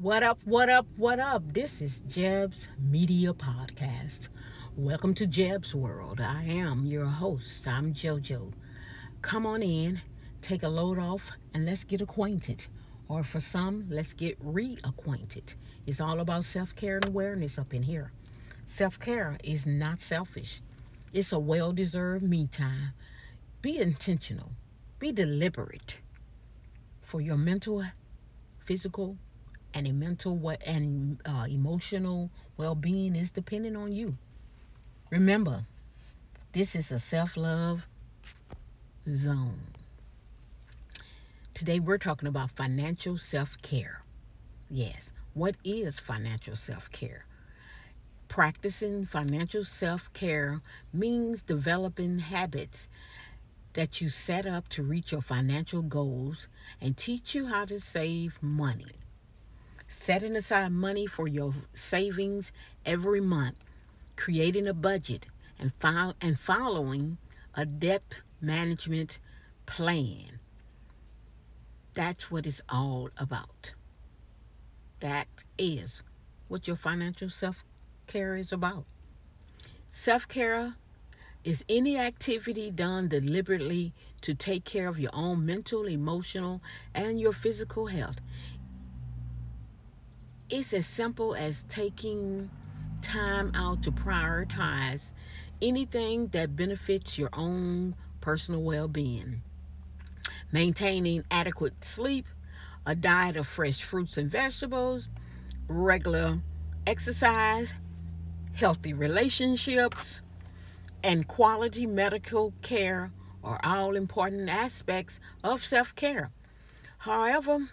What up, what up, what up? This is Jeb's Media Podcast. Welcome to Jeb's World. I am your host. I'm JoJo. Come on in, take a load off, and let's get acquainted. Or for some, let's get reacquainted. It's all about self care and awareness up in here. Self care is not selfish, it's a well deserved me time. Be intentional, be deliberate for your mental, physical, and a mental and uh, emotional well-being is dependent on you. Remember, this is a self-love zone. Today we're talking about financial self-care. Yes, what is financial self-care? Practicing financial self-care means developing habits that you set up to reach your financial goals and teach you how to save money setting aside money for your savings every month, creating a budget, and, fo- and following a debt management plan. That's what it's all about. That is what your financial self care is about. Self care is any activity done deliberately to take care of your own mental, emotional, and your physical health. It's as simple as taking time out to prioritize anything that benefits your own personal well being. Maintaining adequate sleep, a diet of fresh fruits and vegetables, regular exercise, healthy relationships, and quality medical care are all important aspects of self care. However,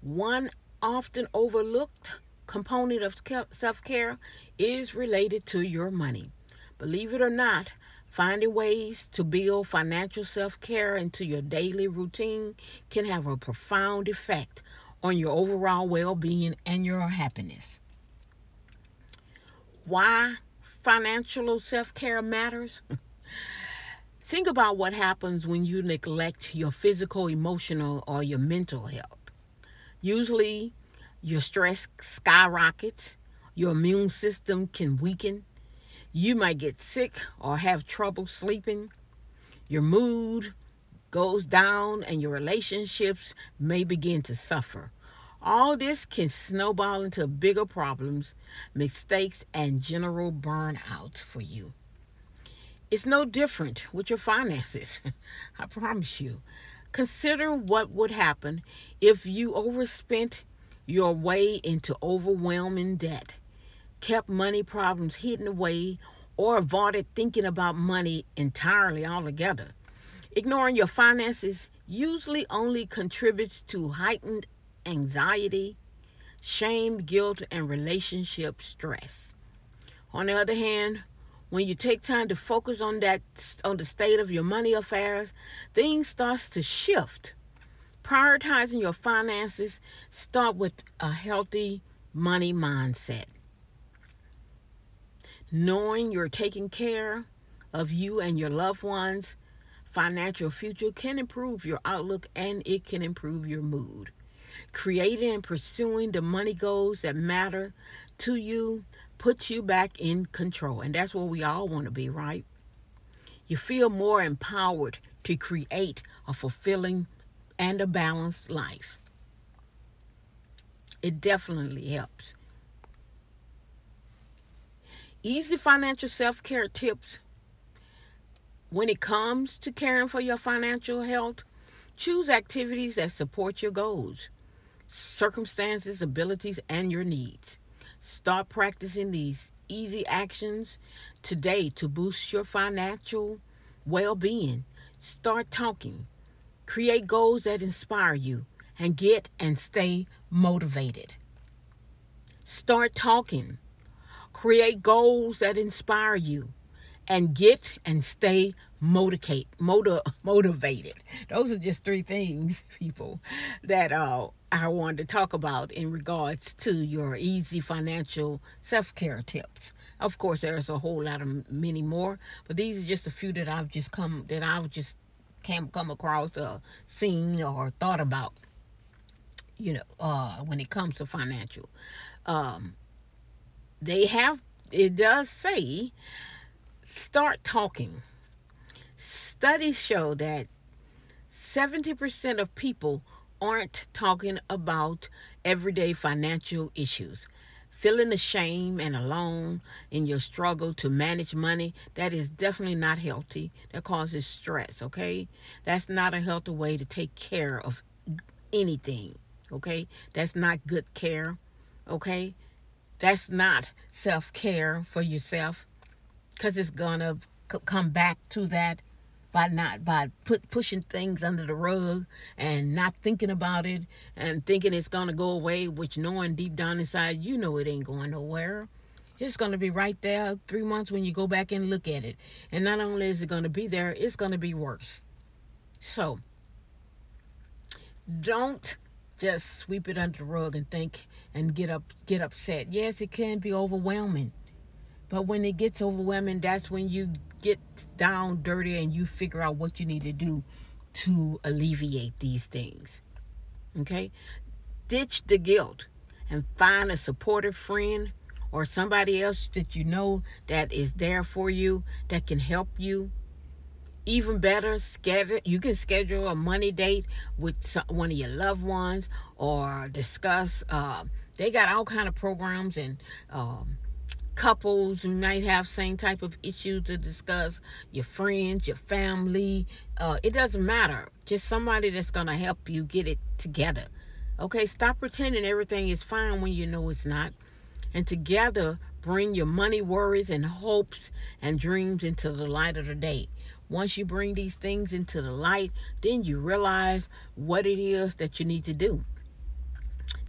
one often overlooked component of self care is related to your money. Believe it or not, finding ways to build financial self care into your daily routine can have a profound effect on your overall well being and your happiness. Why financial self care matters? Think about what happens when you neglect your physical, emotional, or your mental health. Usually, your stress skyrockets, your immune system can weaken, you might get sick or have trouble sleeping, your mood goes down, and your relationships may begin to suffer. All this can snowball into bigger problems, mistakes, and general burnout for you. It's no different with your finances. I promise you. Consider what would happen if you overspent your way into overwhelming debt, kept money problems hidden away, or avoided thinking about money entirely altogether. Ignoring your finances usually only contributes to heightened anxiety, shame, guilt, and relationship stress. On the other hand, when you take time to focus on that on the state of your money affairs, things starts to shift. Prioritizing your finances start with a healthy money mindset. Knowing you're taking care of you and your loved ones, financial future can improve your outlook and it can improve your mood. Creating and pursuing the money goals that matter to you puts you back in control. And that's what we all want to be, right? You feel more empowered to create a fulfilling and a balanced life. It definitely helps. Easy financial self care tips when it comes to caring for your financial health. Choose activities that support your goals, circumstances, abilities, and your needs. Start practicing these easy actions today to boost your financial well being. Start talking. Create goals that inspire you and get and stay motivated. Start talking. Create goals that inspire you and get and stay motivate, motiv- motivated. Those are just three things, people, that uh, I wanted to talk about in regards to your easy financial self care tips. Of course, there's a whole lot of many more, but these are just a few that I've just come that I've just came come across, uh, seen, or thought about. you know, uh, when it comes to financial. Um, they have, it does say, start talking. Studies show that 70% of people aren't talking about everyday financial issues. Feeling ashamed and alone in your struggle to manage money, that is definitely not healthy. That causes stress, okay? That's not a healthy way to take care of anything, okay? That's not good care, okay? That's not self care for yourself because it's going to come back to that by not by put pushing things under the rug and not thinking about it and thinking it's gonna go away, which knowing deep down inside you know it ain't going nowhere. It's gonna be right there three months when you go back and look at it. And not only is it gonna be there, it's gonna be worse. So don't just sweep it under the rug and think and get up get upset. Yes, it can be overwhelming. But when it gets overwhelming, that's when you get down dirty and you figure out what you need to do to alleviate these things. Okay? Ditch the guilt and find a supportive friend or somebody else that you know that is there for you that can help you. Even better, schedule you can schedule a money date with some, one of your loved ones or discuss. Uh, they got all kind of programs and um, couples who might have same type of issues to discuss your friends your family uh, it doesn't matter. Just somebody that's gonna help you get it together. Okay stop pretending everything is fine when you know it's not. And together bring your money worries and hopes and dreams into the light of the day. Once you bring these things into the light then you realize what it is that you need to do.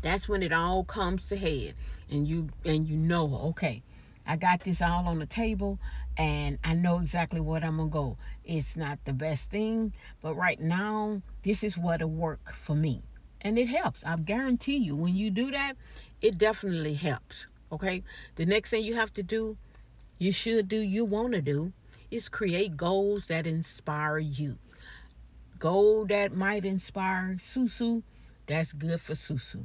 That's when it all comes to head and you and you know okay I got this all on the table and I know exactly what I'm going to go. It's not the best thing, but right now, this is what'll work for me. And it helps. I guarantee you, when you do that, it definitely helps. Okay? The next thing you have to do, you should do, you want to do, is create goals that inspire you. Goal that might inspire Susu, that's good for Susu.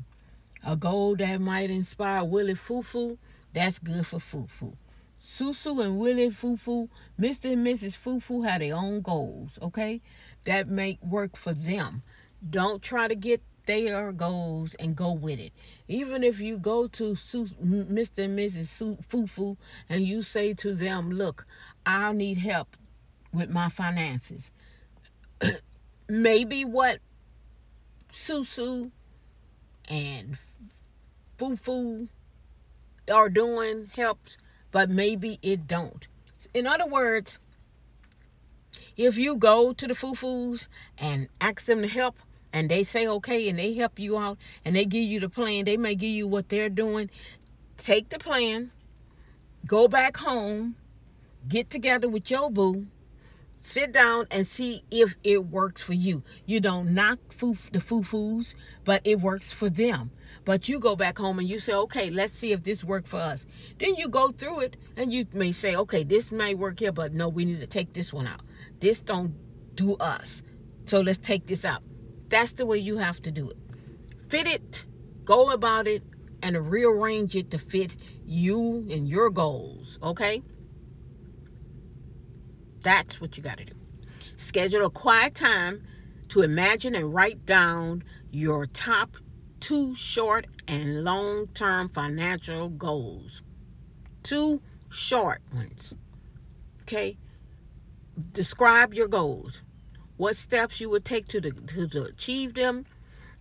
A goal that might inspire Willie Fufu, that's good for Fufu. Susu and Willie Fufu, Mr. and Mrs. Fufu have their own goals, okay? That make work for them. Don't try to get their goals and go with it. Even if you go to Mr. and Mrs. Fufu and you say to them, look, I need help with my finances. Maybe what Susu and Fufu are doing helps, but maybe it don't. In other words, if you go to the foo-foos and ask them to help and they say okay and they help you out and they give you the plan, they may give you what they're doing. Take the plan, go back home, get together with your boo, sit down and see if it works for you. You don't knock foo- the foo-foos, but it works for them. But you go back home and you say, okay, let's see if this worked for us. Then you go through it and you may say, okay, this may work here, but no, we need to take this one out. This don't do us. So let's take this out. That's the way you have to do it. Fit it, go about it, and rearrange it to fit you and your goals, okay? That's what you got to do. Schedule a quiet time to imagine and write down your top two short and long term financial goals. Two short ones. Okay? Describe your goals. What steps you would take to, the, to, to achieve them.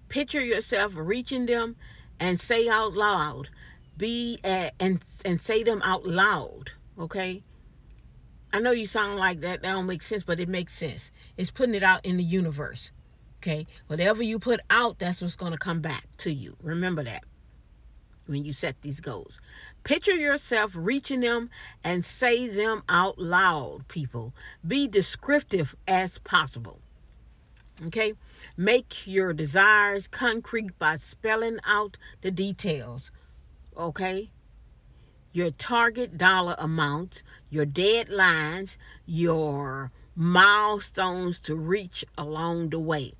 Picture yourself reaching them and say out loud. Be at, and and say them out loud. Okay? I know you sound like that. That don't make sense, but it makes sense. It's putting it out in the universe. Okay? Whatever you put out, that's what's going to come back to you. Remember that when you set these goals. Picture yourself reaching them and say them out loud, people. Be descriptive as possible. Okay? Make your desires concrete by spelling out the details. Okay? Your target dollar amounts, your deadlines, your milestones to reach along the way.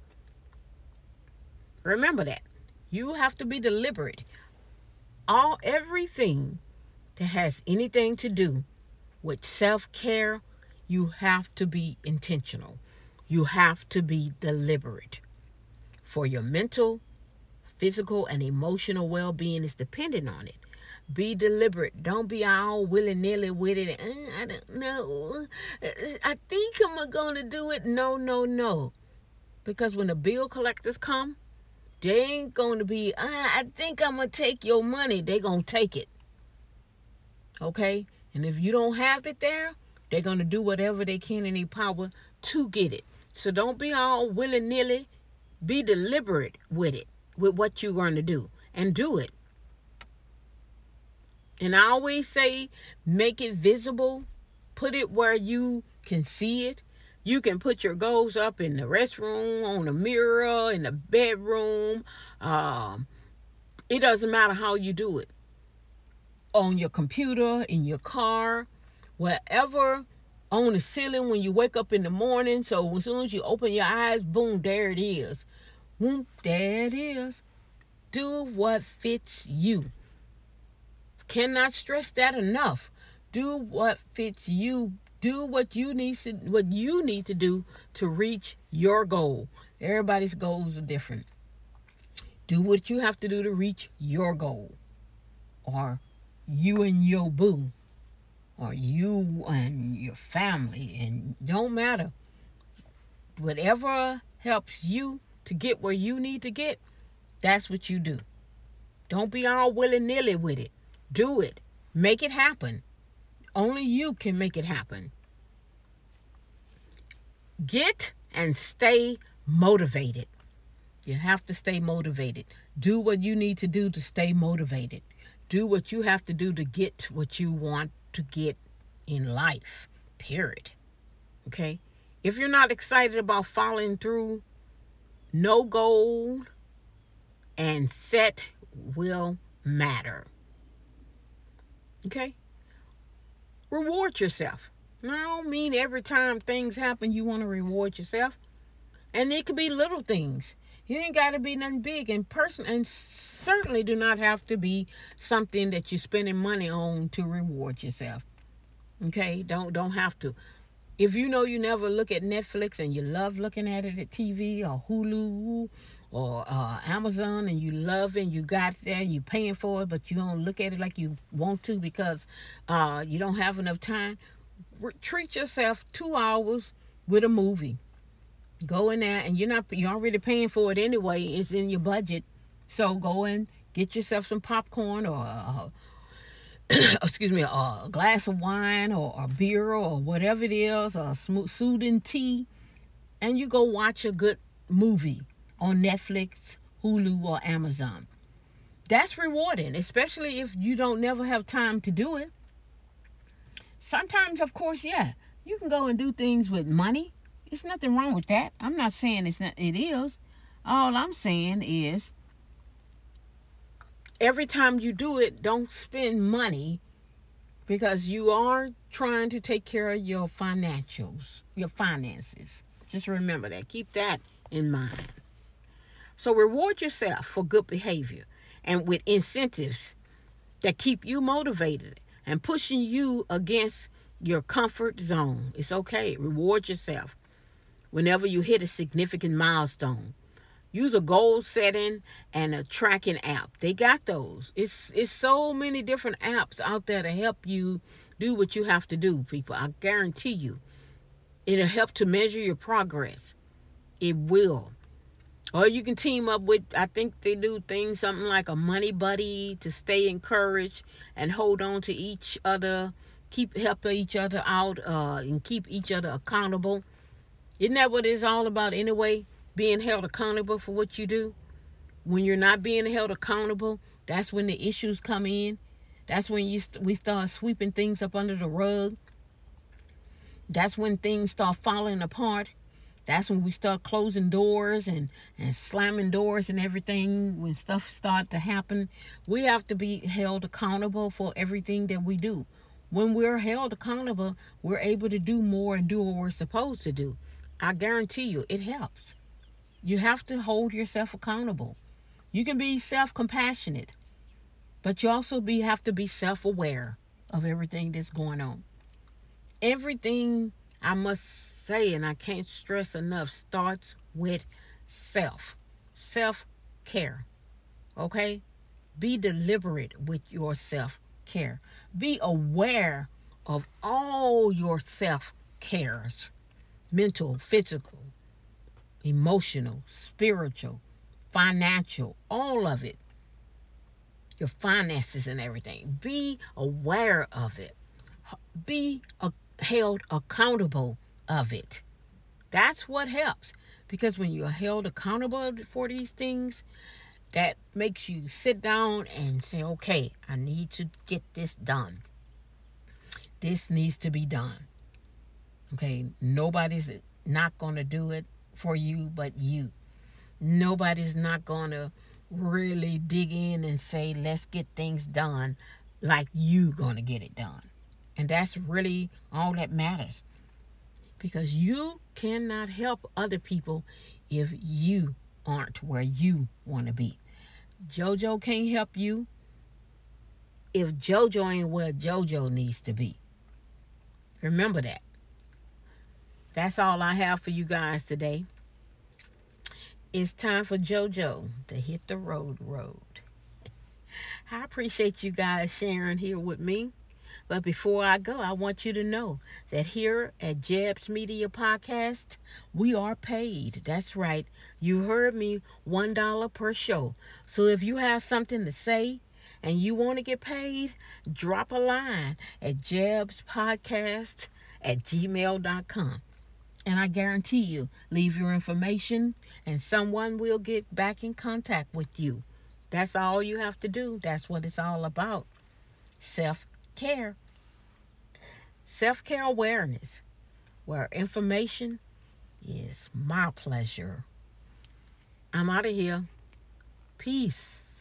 Remember that. You have to be deliberate. All everything that has anything to do with self-care, you have to be intentional. You have to be deliberate. For your mental, physical, and emotional well-being is dependent on it. Be deliberate. Don't be all willy nilly with it. Uh, I don't know. Uh, I think I'm going to do it. No, no, no. Because when the bill collectors come, they ain't going to be, uh, I think I'm going to take your money. they going to take it. Okay? And if you don't have it there, they're going to do whatever they can in their power to get it. So don't be all willy nilly. Be deliberate with it, with what you're going to do, and do it. And I always say, make it visible, put it where you can see it. You can put your goals up in the restroom, on the mirror, in the bedroom. Um, it doesn't matter how you do it. On your computer, in your car, wherever, on the ceiling when you wake up in the morning. So as soon as you open your eyes, boom, there it is. Boom, there it is. Do what fits you. Cannot stress that enough. Do what fits you. Do what you need to what you need to do to reach your goal. Everybody's goals are different. Do what you have to do to reach your goal. Or you and your boo. Or you and your family. And don't matter. Whatever helps you to get where you need to get, that's what you do. Don't be all willy nilly with it. Do it. Make it happen. Only you can make it happen. Get and stay motivated. You have to stay motivated. Do what you need to do to stay motivated. Do what you have to do to get what you want to get in life. Period. Okay? If you're not excited about following through, no goal and set will matter. Okay? Reward yourself. I don't mean every time things happen you want to reward yourself. And it could be little things. You ain't got to be nothing big and person and certainly do not have to be something that you're spending money on to reward yourself. Okay? Don't don't have to. If you know you never look at Netflix and you love looking at it at TV or Hulu or uh, Amazon and you love it and you got there, you paying for it, but you don't look at it like you want to because uh, you don't have enough time, treat yourself two hours with a movie. Go in there and you're not you're already paying for it anyway. It's in your budget, so go and get yourself some popcorn or. Uh, excuse me, a glass of wine or a beer or whatever it is, a soothing tea, and you go watch a good movie on Netflix, Hulu, or Amazon. That's rewarding, especially if you don't never have time to do it. Sometimes, of course, yeah, you can go and do things with money. It's nothing wrong with that. I'm not saying it's not, it is. All I'm saying is every time you do it, don't spend money because you are trying to take care of your financials, your finances. Just remember that. Keep that in mind. So reward yourself for good behavior and with incentives that keep you motivated and pushing you against your comfort zone. It's okay. Reward yourself whenever you hit a significant milestone. Use a goal setting and a tracking app. They got those. It's it's so many different apps out there to help you do what you have to do, people. I guarantee you. It'll help to measure your progress. It will. Or you can team up with, I think they do things something like a money buddy to stay encouraged and hold on to each other, keep helping each other out, uh, and keep each other accountable. Isn't that what it's all about anyway? Being held accountable for what you do. When you're not being held accountable, that's when the issues come in. That's when you st- we start sweeping things up under the rug. That's when things start falling apart that's when we start closing doors and, and slamming doors and everything when stuff start to happen. We have to be held accountable for everything that we do. When we're held accountable we're able to do more and do what we're supposed to do. I guarantee you it helps. You have to hold yourself accountable. You can be self compassionate, but you also be have to be self aware of everything that's going on. Everything I must say, and I can't stress enough, starts with self. Self care. Okay? Be deliberate with your self care. Be aware of all your self cares mental, physical, emotional, spiritual, financial, all of it. Your finances and everything. Be aware of it. Be held accountable of it. That's what helps. Because when you're held accountable for these things, that makes you sit down and say, okay, I need to get this done. This needs to be done. Okay, nobody's not going to do it for you but you. Nobody's not going to really dig in and say, let's get things done like you going to get it done. And that's really all that matters. Because you cannot help other people if you aren't where you want to be. JoJo can't help you if JoJo ain't where JoJo needs to be. Remember that. That's all I have for you guys today. It's time for JoJo to hit the road road. I appreciate you guys sharing here with me. But before I go, I want you to know that here at Jeb's Media Podcast, we are paid. That's right. You heard me, $1 per show. So if you have something to say and you want to get paid, drop a line at jebspodcast at gmail.com. And I guarantee you, leave your information and someone will get back in contact with you. That's all you have to do. That's what it's all about. Self care. Self care awareness, where information is my pleasure. I'm out of here. Peace.